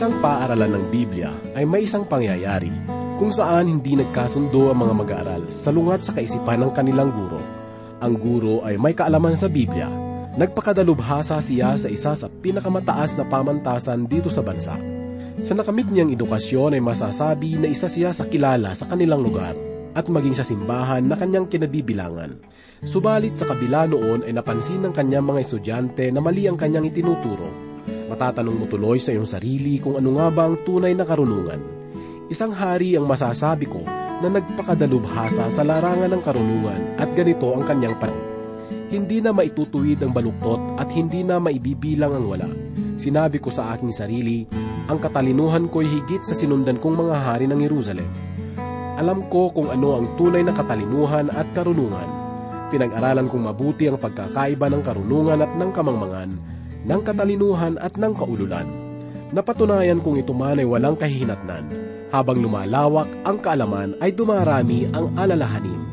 isang paaralan ng Biblia ay may isang pangyayari kung saan hindi nagkasundo ang mga mag-aaral salungat sa kaisipan ng kanilang guro. Ang guro ay may kaalaman sa Biblia. Nagpakadalubhasa siya sa isa sa pinakamataas na pamantasan dito sa bansa. Sa nakamit niyang edukasyon ay masasabi na isa siya sa kilala sa kanilang lugar at maging sa simbahan na kanyang kinabibilangan. Subalit sa kabila noon ay napansin ng kanyang mga estudyante na mali ang kanyang itinuturo. Matatanong mo tuloy sa iyong sarili kung ano nga ba ang tunay na karunungan. Isang hari ang masasabi ko na nagpakadalubhasa sa larangan ng karunungan at ganito ang kanyang panahon. Hindi na maitutuwid ang baluktot at hindi na maibibilang ang wala. Sinabi ko sa aking sarili, ang katalinuhan ko'y higit sa sinundan kong mga hari ng Jerusalem alam ko kung ano ang tunay na katalinuhan at karunungan. Pinag-aralan kong mabuti ang pagkakaiba ng karunungan at ng kamangmangan, ng katalinuhan at ng kaululan. Napatunayan kong ito man ay walang kahihinatnan. Habang lumalawak ang kaalaman ay dumarami ang alalahanin.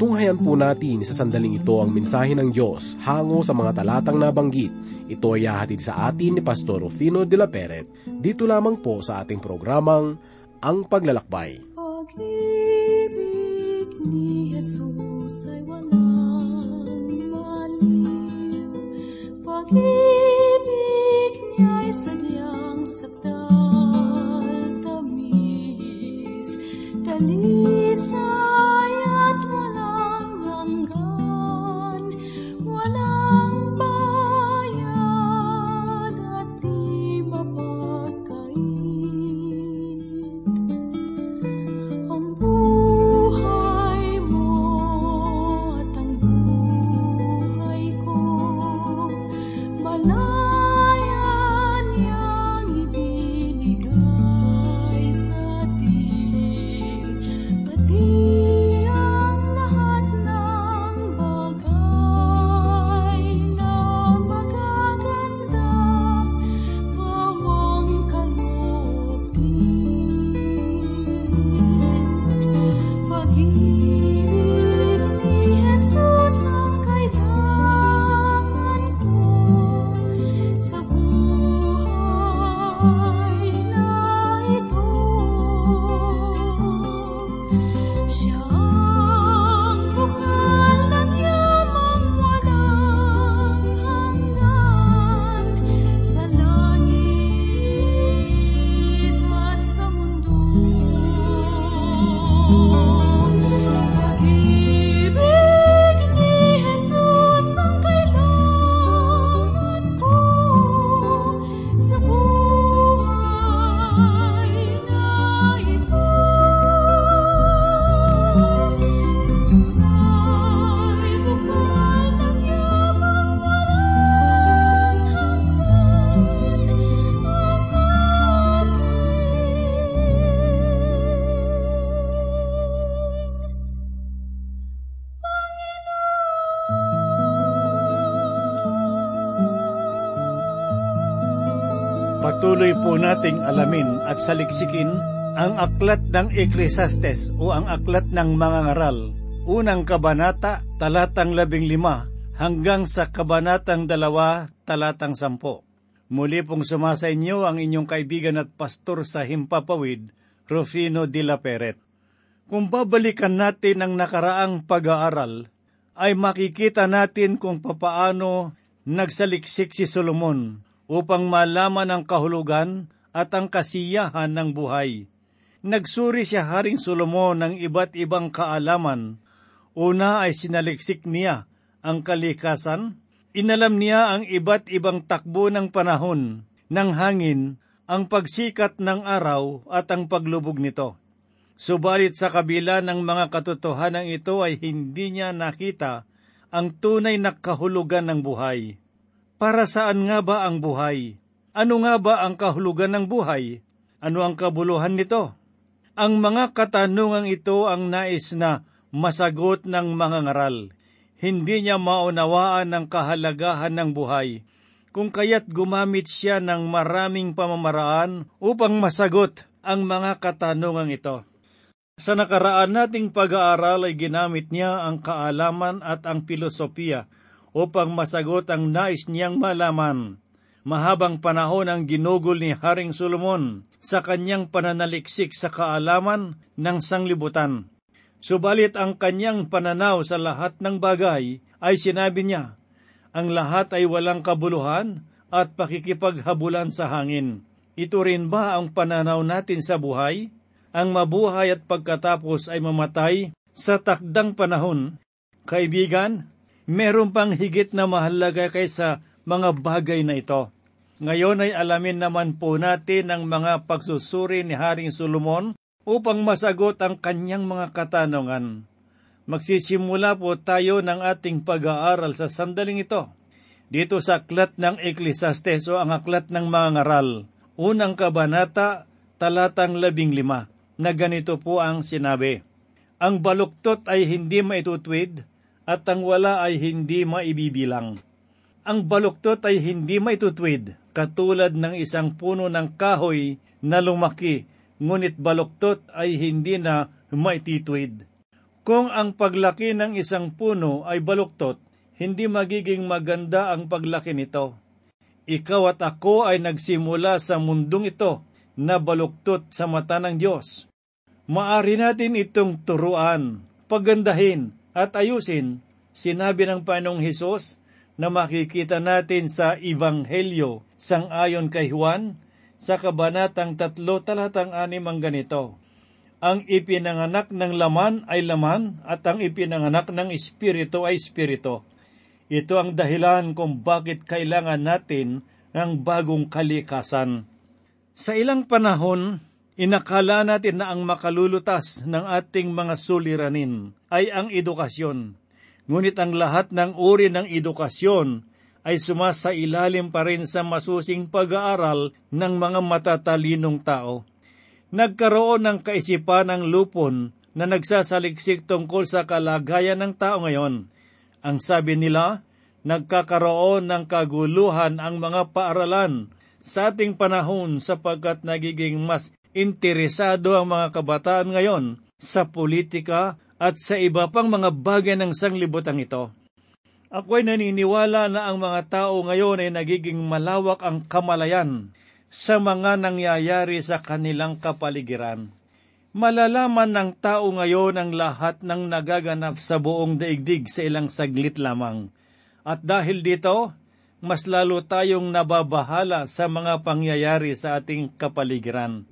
Tunghayan po natin sa sandaling ito ang mensahe ng Diyos hango sa mga talatang nabanggit. Ito ay hahatid sa atin ni Pastor Rufino de la Peret. Dito lamang po sa ating programang Ang Paglalakbay pag-ibig ni Jesus Pag-ibig niya ay sadyang sakdal, tamis, talisay alamin at saliksikin ang aklat ng Ecclesiastes o ang aklat ng mga ngaral. Unang kabanata, talatang labing lima, hanggang sa kabanatang dalawa, talatang sampo. Muli pong sumasa inyo ang inyong kaibigan at pastor sa Himpapawid, Rufino de la Peret. Kung babalikan natin ang nakaraang pag-aaral, ay makikita natin kung papaano nagsaliksik si Solomon upang malaman ang kahulugan at ang kasiyahan ng buhay. Nagsuri siya Haring Solomon ng iba't ibang kaalaman. Una ay sinaliksik niya ang kalikasan, inalam niya ang iba't ibang takbo ng panahon, ng hangin, ang pagsikat ng araw at ang paglubog nito. Subalit sa kabila ng mga katotohanan ito ay hindi niya nakita ang tunay na kahulugan ng buhay. Para saan nga ba ang buhay? Ano nga ba ang kahulugan ng buhay? Ano ang kabuluhan nito? Ang mga katanungang ito ang nais na masagot ng mga ngaral. Hindi niya maunawaan ang kahalagahan ng buhay, kung kaya't gumamit siya ng maraming pamamaraan upang masagot ang mga katanungang ito. Sa nakaraan nating pag-aaral ay ginamit niya ang kaalaman at ang filosofiya upang masagot ang nais niyang malaman. Mahabang panahon ang ginugol ni Haring Solomon sa kanyang pananaliksik sa kaalaman ng sanglibutan. Subalit ang kanyang pananaw sa lahat ng bagay ay sinabi niya, ang lahat ay walang kabuluhan at pakikipaghabulan sa hangin. Ito rin ba ang pananaw natin sa buhay? Ang mabuhay at pagkatapos ay mamatay sa takdang panahon. Kaibigan, meron pang higit na mahalaga kaysa mga bagay na ito. Ngayon ay alamin naman po natin ang mga pagsusuri ni Haring Solomon upang masagot ang kanyang mga katanungan. Magsisimula po tayo ng ating pag-aaral sa sandaling ito. Dito sa aklat ng Ecclesiastes o ang aklat ng mga ngaral, unang kabanata, talatang labing lima, na ganito po ang sinabi. Ang baluktot ay hindi maitutwid at ang wala ay hindi maibibilang. Ang baluktot ay hindi maitutwid, katulad ng isang puno ng kahoy na lumaki, ngunit baluktot ay hindi na maititwid. Kung ang paglaki ng isang puno ay baluktot, hindi magiging maganda ang paglaki nito. Ikaw at ako ay nagsimula sa mundong ito na baluktot sa mata ng Diyos. Maari natin itong turuan, pagandahin at ayusin, sinabi ng Panong Hesus na makikita natin sa Ebanghelyo sang-ayon kay Juan sa kabanatang tatlo talatang anim ang ganito. Ang ipinanganak ng laman ay laman at ang ipinanganak ng espiritu ay espiritu. Ito ang dahilan kung bakit kailangan natin ng bagong kalikasan. Sa ilang panahon, inakala natin na ang makalulutas ng ating mga suliranin ay ang edukasyon. Ngunit ang lahat ng uri ng edukasyon ay sumasa ilalim pa rin sa masusing pag-aaral ng mga matatalinong tao. Nagkaroon ng kaisipan ng lupon na nagsasaliksik tungkol sa kalagayan ng tao ngayon. Ang sabi nila, nagkakaroon ng kaguluhan ang mga paaralan sa ating panahon sapagkat nagiging mas interesado ang mga kabataan ngayon sa politika at sa iba pang mga bagay ng sanglibutan ito. Ako'y naniniwala na ang mga tao ngayon ay nagiging malawak ang kamalayan sa mga nangyayari sa kanilang kapaligiran. Malalaman ng tao ngayon ang lahat ng nagaganap sa buong daigdig sa ilang saglit lamang. At dahil dito, mas lalo tayong nababahala sa mga pangyayari sa ating kapaligiran.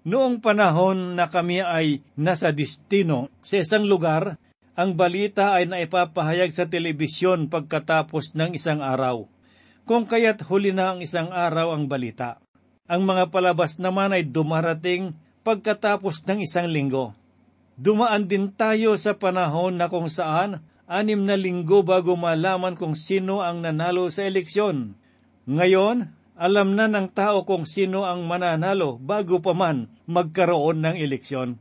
Noong panahon na kami ay nasa destino sa isang lugar, ang balita ay naipapahayag sa telebisyon pagkatapos ng isang araw. Kung kaya't huli na ang isang araw ang balita. Ang mga palabas naman ay dumarating pagkatapos ng isang linggo. Dumaan din tayo sa panahon na kung saan anim na linggo bago malaman kung sino ang nanalo sa eleksyon. Ngayon, alam na ng tao kung sino ang mananalo bago pa man magkaroon ng eleksyon.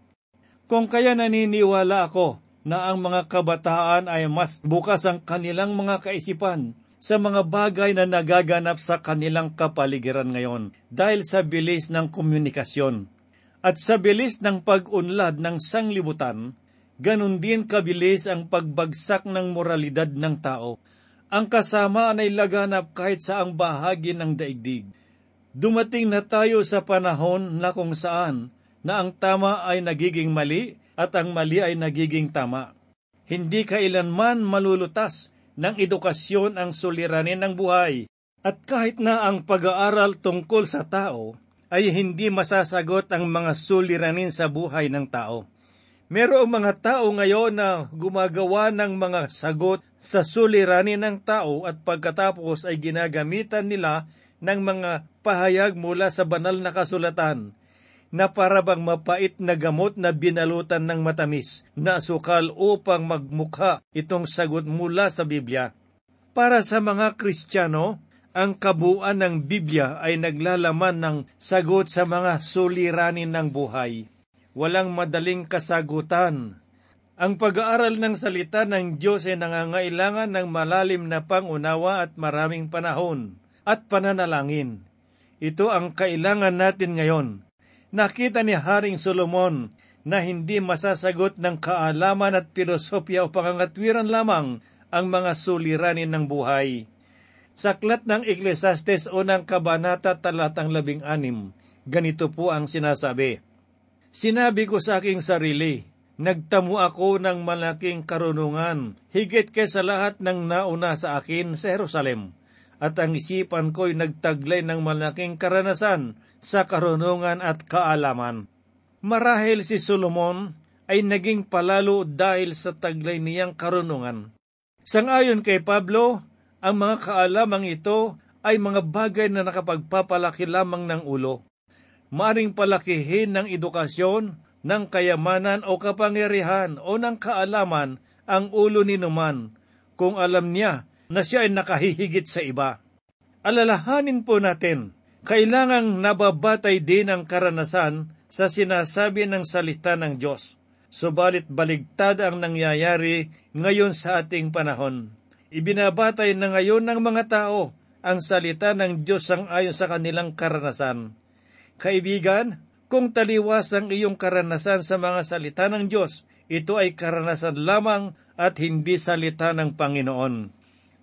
Kung kaya naniniwala ako na ang mga kabataan ay mas bukas ang kanilang mga kaisipan sa mga bagay na nagaganap sa kanilang kapaligiran ngayon dahil sa bilis ng komunikasyon. At sa bilis ng pag-unlad ng sanglibutan, ganun din kabilis ang pagbagsak ng moralidad ng tao ang kasamaan ay laganap kahit sa ang bahagi ng daigdig. Dumating na tayo sa panahon na kung saan na ang tama ay nagiging mali at ang mali ay nagiging tama. Hindi kailanman malulutas ng edukasyon ang suliranin ng buhay at kahit na ang pag-aaral tungkol sa tao ay hindi masasagot ang mga suliranin sa buhay ng tao. Merong mga tao ngayon na gumagawa ng mga sagot sa suliranin ng tao at pagkatapos ay ginagamitan nila ng mga pahayag mula sa banal na kasulatan na para bang mapait na gamot na binalutan ng matamis na sukal upang magmukha itong sagot mula sa Biblia. Para sa mga Kristiyano, ang kabuuan ng Biblia ay naglalaman ng sagot sa mga suliranin ng buhay walang madaling kasagutan. Ang pag-aaral ng salita ng Diyos ay nangangailangan ng malalim na pangunawa at maraming panahon at pananalangin. Ito ang kailangan natin ngayon. Nakita ni Haring Solomon na hindi masasagot ng kaalaman at pilosopya o pangangatwiran lamang ang mga suliranin ng buhay. Sa aklat ng Ecclesiastes unang kabanata talatang labing anim, ganito po ang sinasabi. Sinabi ko sa aking sarili, nagtamo ako ng malaking karunungan, higit kaysa lahat ng nauna sa akin sa Jerusalem. At ang isipan ko'y nagtaglay ng malaking karanasan sa karunungan at kaalaman. Marahil si Solomon ay naging palalo dahil sa taglay niyang karunungan. Sangayon kay Pablo, ang mga kaalamang ito ay mga bagay na nakapagpapalaki lamang ng ulo. Maaring palakihin ng edukasyon, ng kayamanan o kapangyarihan o ng kaalaman ang ulo ni Numan kung alam niya na siya ay nakahihigit sa iba. Alalahanin po natin, kailangang nababatay din ang karanasan sa sinasabi ng salita ng Diyos. Subalit baligtad ang nangyayari ngayon sa ating panahon. Ibinabatay na ngayon ng mga tao ang salita ng Diyos ang ayon sa kanilang karanasan. Kaibigan, kung taliwas ang iyong karanasan sa mga salita ng Diyos, ito ay karanasan lamang at hindi salita ng Panginoon.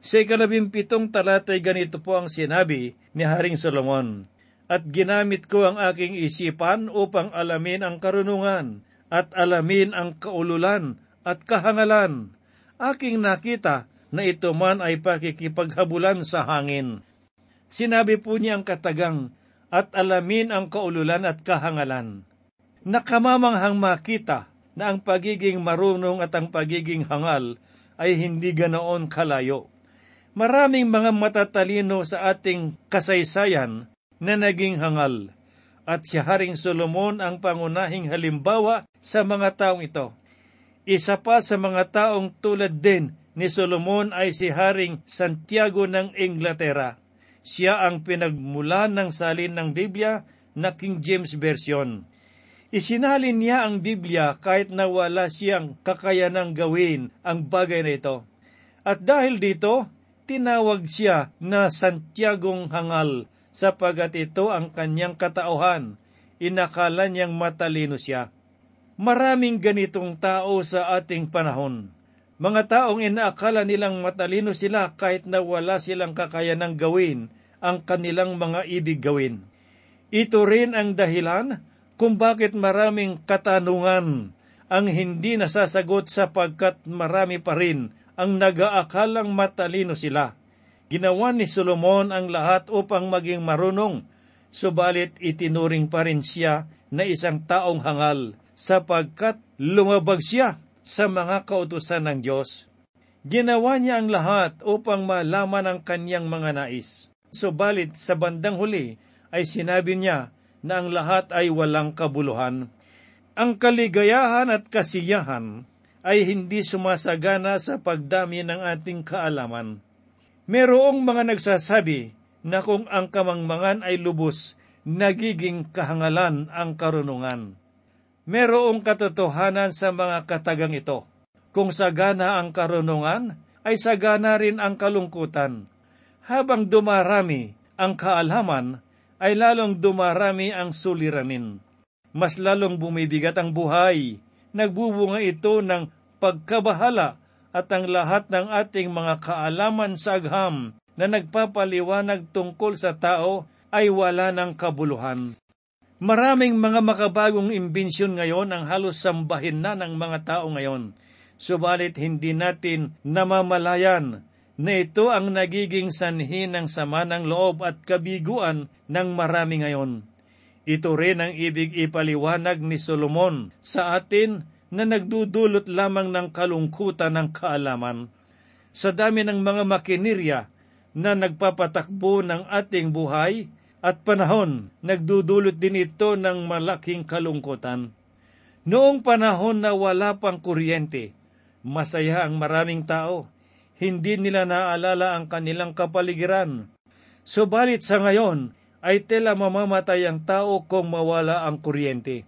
Sa ikalabimpitong talatay ganito po ang sinabi ni Haring Solomon, At ginamit ko ang aking isipan upang alamin ang karunungan, at alamin ang kaululan at kahangalan. Aking nakita na ito man ay pakikipaghabulan sa hangin. Sinabi po niya ang katagang, at alamin ang kaululan at kahangalan. Nakamamanghang makita na ang pagiging marunong at ang pagiging hangal ay hindi ganoon kalayo. Maraming mga matatalino sa ating kasaysayan na naging hangal, at si Haring Solomon ang pangunahing halimbawa sa mga taong ito. Isa pa sa mga taong tulad din ni Solomon ay si Haring Santiago ng Inglaterra. Siya ang pinagmulan ng salin ng Biblia na King James Version. Isinalin niya ang Biblia kahit na wala siyang kakayanang gawin ang bagay na ito. At dahil dito, tinawag siya na Santiagong Hangal sapagat ito ang kanyang katauhan. Inakala niyang matalino siya. Maraming ganitong tao sa ating panahon. Mga taong inaakala nilang matalino sila kahit na wala silang kakayanang gawin ang kanilang mga ibig gawin. Ito rin ang dahilan kung bakit maraming katanungan ang hindi nasasagot sapagkat marami pa rin ang nagaakalang matalino sila. Ginawa ni Solomon ang lahat upang maging marunong, subalit itinuring pa rin siya na isang taong hangal sapagkat lumabag siya sa mga kautusan ng Diyos. Ginawa niya ang lahat upang malaman ang kanyang mga nais. Subalit sa bandang huli ay sinabi niya na ang lahat ay walang kabuluhan. Ang kaligayahan at kasiyahan ay hindi sumasagana sa pagdami ng ating kaalaman. Merong mga nagsasabi na kung ang kamangmangan ay lubos, nagiging kahangalan ang karunungan. Merong katotohanan sa mga katagang ito. Kung sagana ang karunungan, ay sagana rin ang kalungkutan. Habang dumarami ang kaalaman, ay lalong dumarami ang suliranin. Mas lalong bumibigat ang buhay. Nagbubunga ito ng pagkabahala at ang lahat ng ating mga kaalaman sa agham na nagpapaliwanag tungkol sa tao ay wala ng kabuluhan. Maraming mga makabagong imbensyon ngayon ang halos sambahin na ng mga tao ngayon. Subalit hindi natin namamalayan na ito ang nagiging sanhi ng sama ng loob at kabiguan ng marami ngayon. Ito rin ang ibig ipaliwanag ni Solomon sa atin na nagdudulot lamang ng kalungkutan ng kaalaman. Sa dami ng mga makinirya na nagpapatakbo ng ating buhay, at panahon, nagdudulot din ito ng malaking kalungkutan. Noong panahon na wala pang kuryente, masaya ang maraming tao. Hindi nila naaalala ang kanilang kapaligiran. Subalit sa ngayon, ay tela mamamatay ang tao kung mawala ang kuryente.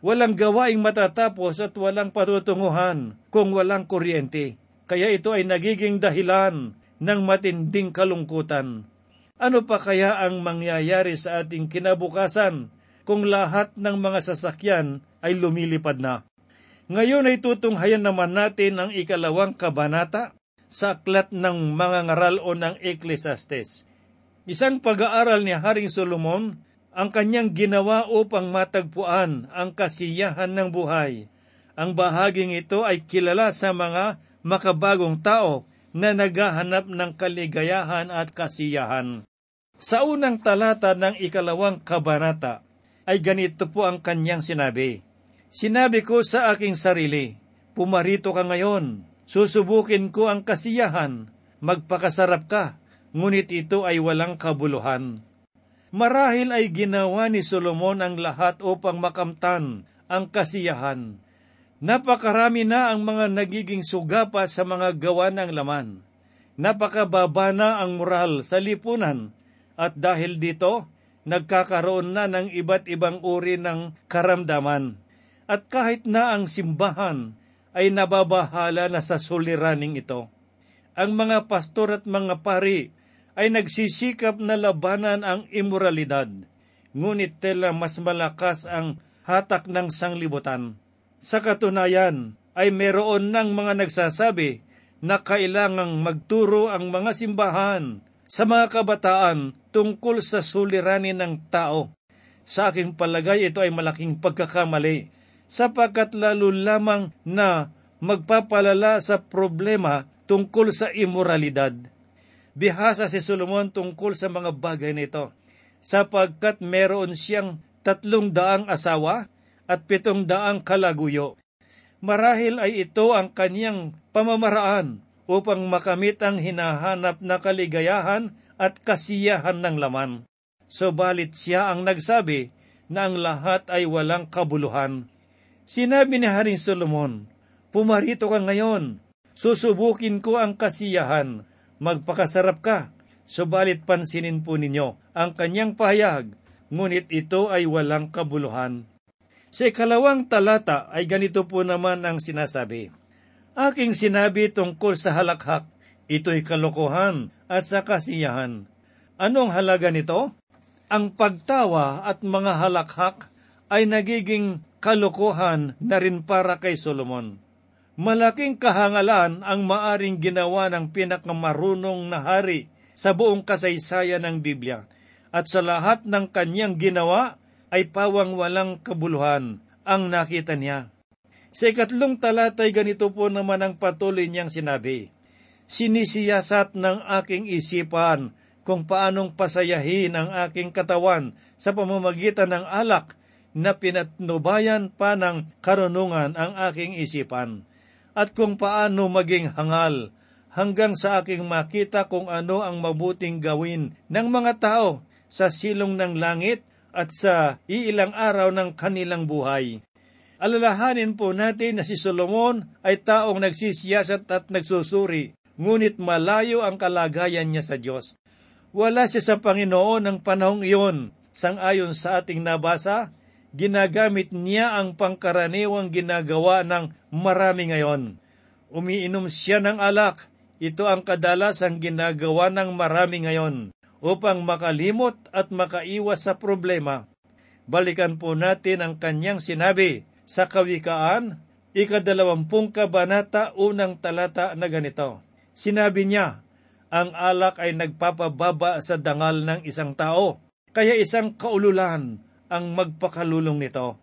Walang gawaing matatapos at walang patutunguhan kung walang kuryente. Kaya ito ay nagiging dahilan ng matinding kalungkutan. Ano pa kaya ang mangyayari sa ating kinabukasan kung lahat ng mga sasakyan ay lumilipad na? Ngayon ay tutunghayan naman natin ang ikalawang kabanata sa aklat ng mga ngaral o ng Ecclesiastes. Isang pag-aaral ni Haring Solomon ang kanyang ginawa upang matagpuan ang kasiyahan ng buhay. Ang bahaging ito ay kilala sa mga makabagong tao na naghahanap ng kaligayahan at kasiyahan. Sa unang talata ng ikalawang kabanata ay ganito po ang kanyang sinabi. Sinabi ko sa aking sarili, pumarito ka ngayon, susubukin ko ang kasiyahan, magpakasarap ka, ngunit ito ay walang kabuluhan. Marahil ay ginawa ni Solomon ang lahat upang makamtan ang kasiyahan. Napakarami na ang mga nagiging sugapa sa mga gawa ng laman. Napakababa na ang moral sa lipunan at dahil dito, nagkakaroon na ng iba't ibang uri ng karamdaman. At kahit na ang simbahan ay nababahala na sa suliraning ito. Ang mga pastor at mga pari ay nagsisikap na labanan ang imoralidad, ngunit tela mas malakas ang hatak ng sanglibutan. Sa katunayan ay meron ng mga nagsasabi na kailangang magturo ang mga simbahan sa mga kabataan tungkol sa suliranin ng tao. Sa aking palagay ito ay malaking pagkakamali sapagkat lalo lamang na magpapalala sa problema tungkol sa imoralidad. Bihasa si Solomon tungkol sa mga bagay nito sapagkat meron siyang tatlong daang asawa at pitong daang kalaguyo. Marahil ay ito ang kanyang pamamaraan upang makamit ang hinahanap na kaligayahan at kasiyahan ng laman. Subalit siya ang nagsabi na ang lahat ay walang kabuluhan. Sinabi ni Haring Solomon, Pumarito ka ngayon, susubukin ko ang kasiyahan, magpakasarap ka, subalit pansinin po ninyo ang kanyang pahayag, ngunit ito ay walang kabuluhan. Sa ikalawang talata ay ganito po naman ang sinasabi, Aking sinabi tungkol sa halakhak, ito'y kalokohan at sa kasiyahan. Anong halaga nito? Ang pagtawa at mga halakhak ay nagiging kalokohan na rin para kay Solomon. Malaking kahangalan ang maaring ginawa ng pinakamarunong na hari sa buong kasaysayan ng Biblia. At sa lahat ng kanyang ginawa ay pawang walang kabuluhan ang nakita niya. Sa ikatlong talatay ganito po naman ang patuloy niyang sinabi, Sinisiyasat ng aking isipan kung paanong pasayahin ang aking katawan sa pamamagitan ng alak na pinatnubayan pa ng karunungan ang aking isipan at kung paano maging hangal hanggang sa aking makita kung ano ang mabuting gawin ng mga tao sa silong ng langit at sa iilang araw ng kanilang buhay. Alalahanin po natin na si Solomon ay taong nagsisiyasat at nagsusuri, ngunit malayo ang kalagayan niya sa Diyos. Wala siya sa Panginoon ng panahong iyon, sangayon sa ating nabasa, ginagamit niya ang pangkaraniwang ginagawa ng marami ngayon. Umiinom siya ng alak. Ito ang kadalasang ginagawa ng marami ngayon upang makalimot at makaiwas sa problema. Balikan po natin ang kanyang sinabi sa Kawikaan, ikadalawampung kabanata, unang talata na ganito. Sinabi niya, ang alak ay nagpapababa sa dangal ng isang tao, kaya isang kaululan ang magpakalulong nito.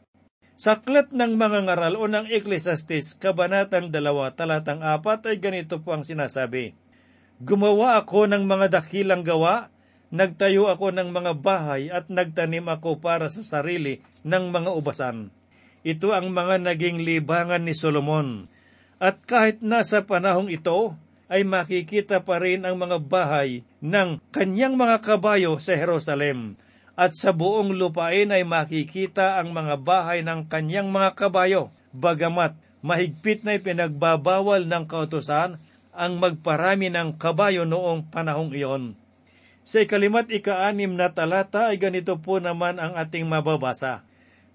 Sa aklat ng mga ngaral o ng Ecclesiastes, Kabanatang 2, talatang 4 ay ganito po ang sinasabi. Gumawa ako ng mga dakilang gawa, nagtayo ako ng mga bahay at nagtanim ako para sa sarili ng mga ubasan. Ito ang mga naging libangan ni Solomon. At kahit nasa panahong ito, ay makikita pa rin ang mga bahay ng kanyang mga kabayo sa Jerusalem at sa buong lupain ay makikita ang mga bahay ng kanyang mga kabayo, bagamat mahigpit na ipinagbabawal ng kautosan ang magparami ng kabayo noong panahong iyon. Sa ikalimat ikaanim na talata ay ganito po naman ang ating mababasa.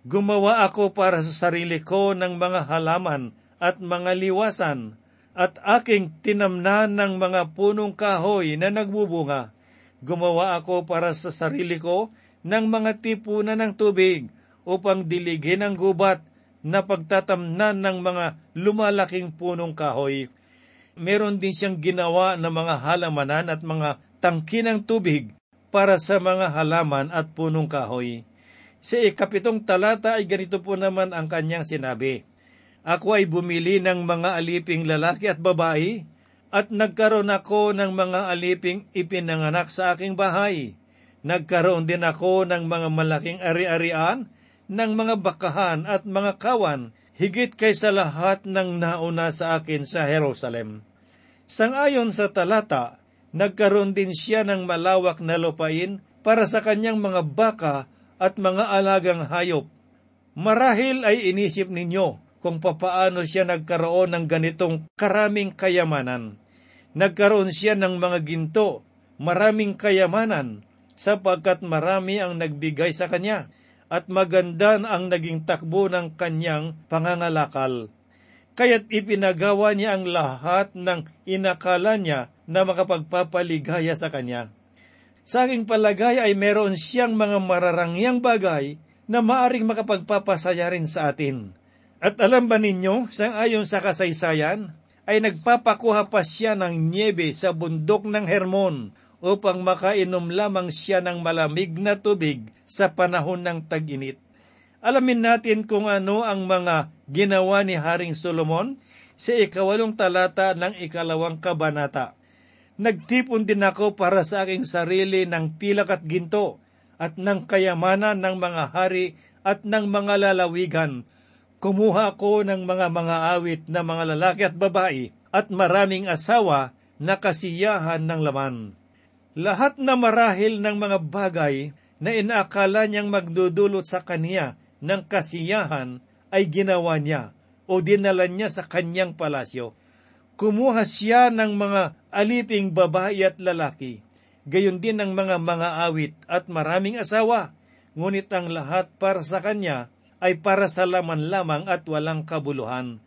Gumawa ako para sa sarili ko ng mga halaman at mga liwasan, at aking tinamnan ng mga punong kahoy na nagbubunga. Gumawa ako para sa sarili ko ng mga tipunan ng tubig upang diligin ang gubat na pagtatamnan ng mga lumalaking punong kahoy. meron din siyang ginawa ng mga halamanan at mga tangki ng tubig para sa mga halaman at punong kahoy. Sa ikapitong talata ay ganito po naman ang kanyang sinabi, Ako ay bumili ng mga aliping lalaki at babae, at nagkaroon ako ng mga aliping ipinanganak sa aking bahay. Nagkaroon din ako ng mga malaking ari-arian, ng mga bakahan at mga kawan, higit kaysa lahat ng nauna sa akin sa Jerusalem. Sangayon sa talata, nagkaroon din siya ng malawak na lupain para sa kanyang mga baka at mga alagang hayop. Marahil ay inisip ninyo kung papaano siya nagkaroon ng ganitong karaming kayamanan. Nagkaroon siya ng mga ginto, maraming kayamanan, sapagkat marami ang nagbigay sa kanya, at maganda ang naging takbo ng kanyang pangangalakal. Kaya't ipinagawa niya ang lahat ng inakala niya na makapagpapaligaya sa kanya. Sa aking palagay ay meron siyang mga mararangyang bagay na maaring makapagpapasaya rin sa atin. At alam ba ninyo, sang ayon sa kasaysayan, ay nagpapakuha pa siya ng niebe sa bundok ng Hermon upang makainom lamang siya ng malamig na tubig sa panahon ng tag-init. Alamin natin kung ano ang mga ginawa ni Haring Solomon sa ikawalong talata ng ikalawang kabanata. Nagtipon din ako para sa aking sarili ng pilak at ginto at ng kayamanan ng mga hari at ng mga lalawigan. Kumuha ako ng mga mga awit na mga lalaki at babae at maraming asawa na kasiyahan ng laman. Lahat na marahil ng mga bagay na inaakala niyang magdudulot sa kanya ng kasiyahan ay ginawa niya o dinala niya sa kanyang palasyo. Kumuha siya ng mga aliping babae at lalaki, gayon din ng mga mga awit at maraming asawa, ngunit ang lahat para sa kanya ay para sa laman lamang at walang kabuluhan.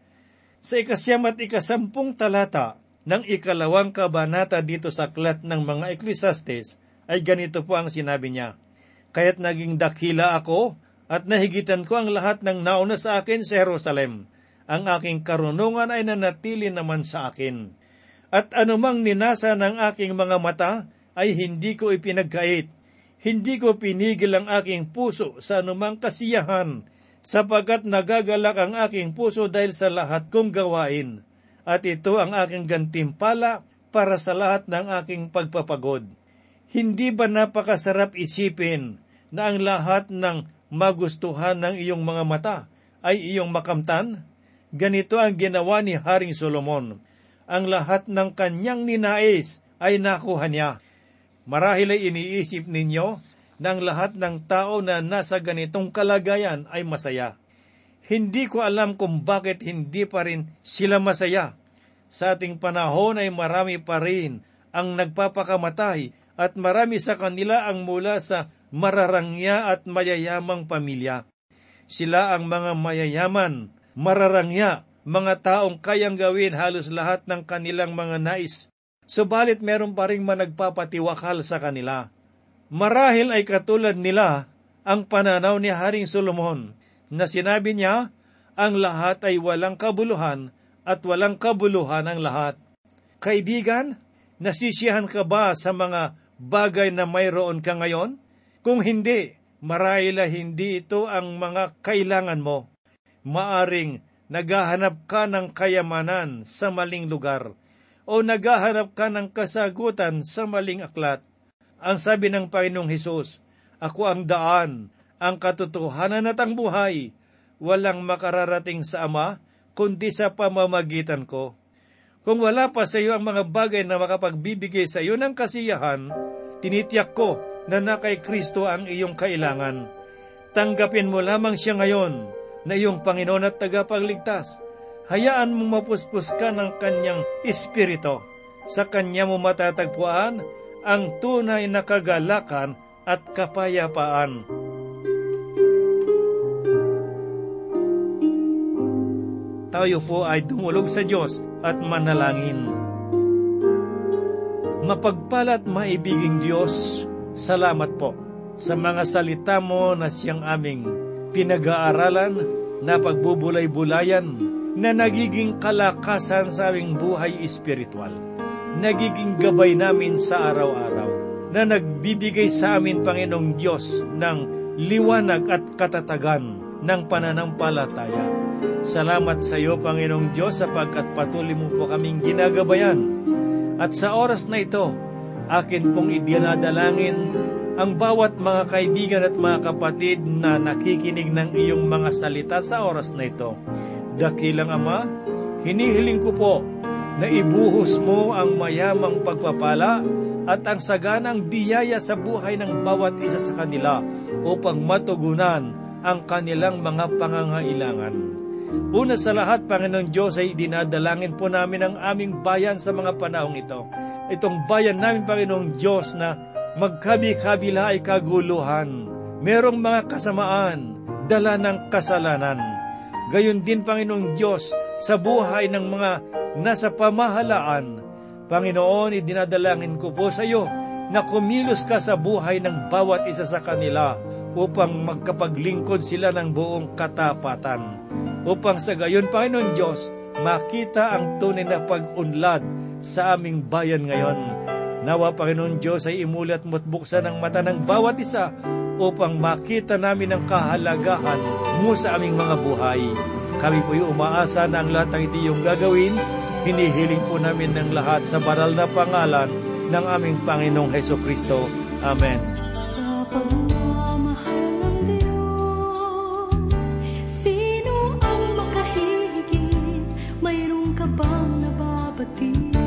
Sa ikasyam at ikasampung talata ng ikalawang kabanata dito sa aklat ng mga Ecclesiastes ay ganito po ang sinabi niya, Kaya't naging dakila ako at nahigitan ko ang lahat ng nauna sa akin sa Jerusalem. Ang aking karunungan ay nanatili naman sa akin. At anumang ninasa ng aking mga mata ay hindi ko ipinagkait. Hindi ko pinigil ang aking puso sa anumang kasiyahan, sapagkat nagagalak ang aking puso dahil sa lahat kong gawain. At ito ang aking gantimpala para sa lahat ng aking pagpapagod. Hindi ba napakasarap isipin na ang lahat ng magustuhan ng iyong mga mata ay iyong makamtan? Ganito ang ginawa ni Haring Solomon. Ang lahat ng kanyang ninais ay nakuha niya. Marahil ay iniisip ninyo na lahat ng tao na nasa ganitong kalagayan ay masaya. Hindi ko alam kung bakit hindi pa rin sila masaya. Sa ating panahon ay marami pa rin ang nagpapakamatay at marami sa kanila ang mula sa mararangya at mayayamang pamilya. Sila ang mga mayayaman, mararangya, mga taong kayang gawin halos lahat ng kanilang mga nais. Subalit meron pa rin managpapatiwakal sa kanila. Marahil ay katulad nila ang pananaw ni Haring Solomon na sinabi niya, ang lahat ay walang kabuluhan at walang kabuluhan ang lahat. Kaibigan, nasisiyahan ka ba sa mga bagay na mayroon ka ngayon? Kung hindi, marahil ay hindi ito ang mga kailangan mo. Maaring naghahanap ka ng kayamanan sa maling lugar o naghahanap ka ng kasagutan sa maling aklat. Ang sabi ng Panginoong Hesus, Ako ang daan, ang katotohanan at ang buhay. Walang makararating sa Ama, kundi sa pamamagitan ko. Kung wala pa sa iyo ang mga bagay na makapagbibigay sa iyo ng kasiyahan, tinitiyak ko na na kay Kristo ang iyong kailangan. Tanggapin mo lamang siya ngayon na iyong Panginoon at tagapagligtas. Hayaan mong mapuspos ka ng kanyang espiritu. Sa kanya mo matatagpuan ang tunay na kagalakan at kapayapaan. Tayo po ay dumulog sa Diyos at manalangin. Mapagpalat maibiging Diyos, salamat po sa mga salita mo na siyang aming pinag-aaralan na pagbubulay-bulayan na nagiging kalakasan sa aming buhay espiritual. Nagiging gabay namin sa araw-araw na nagbibigay sa amin, Panginoong Diyos, ng liwanag at katatagan ng pananampalataya. Salamat sa iyo, Panginoong Diyos, sapagkat patuloy mo po kaming ginagabayan. At sa oras na ito, akin pong idinadalangin ang bawat mga kaibigan at mga kapatid na nakikinig ng iyong mga salita sa oras na ito. Dakilang Ama, hinihiling ko po na ibuhos mo ang mayamang pagpapala at ang saganang biyaya sa buhay ng bawat isa sa kanila upang matugunan ang kanilang mga pangangailangan. Una sa lahat, Panginoon Diyos, ay dinadalangin po namin ang aming bayan sa mga panahong ito. Itong bayan namin, Panginoong Diyos, na magkabi-kabila ay kaguluhan. Merong mga kasamaan, dala ng kasalanan. Gayon din, Panginoong Diyos, sa buhay ng mga nasa pamahalaan. Panginoon, idinadalangin ko po sa iyo na kumilos ka sa buhay ng bawat isa sa kanila upang magkapaglingkod sila ng buong katapatan. Upang sa gayon, Panginoon Diyos, makita ang tunay na pag-unlad sa aming bayan ngayon. Nawa, Panginoon Diyos, ay imulat mo't buksan ang mata ng bawat isa upang makita namin ang kahalagahan mo sa aming mga buhay. Kami po'y umaasa na ang lahat ng itiyong gagawin, hinihiling po namin ng lahat sa baral na pangalan ng aming Panginoong Heso Kristo. Amen. Sa pagmamahal ng Diyos, sino ang makahigit? Mayroon ka bang nababatid?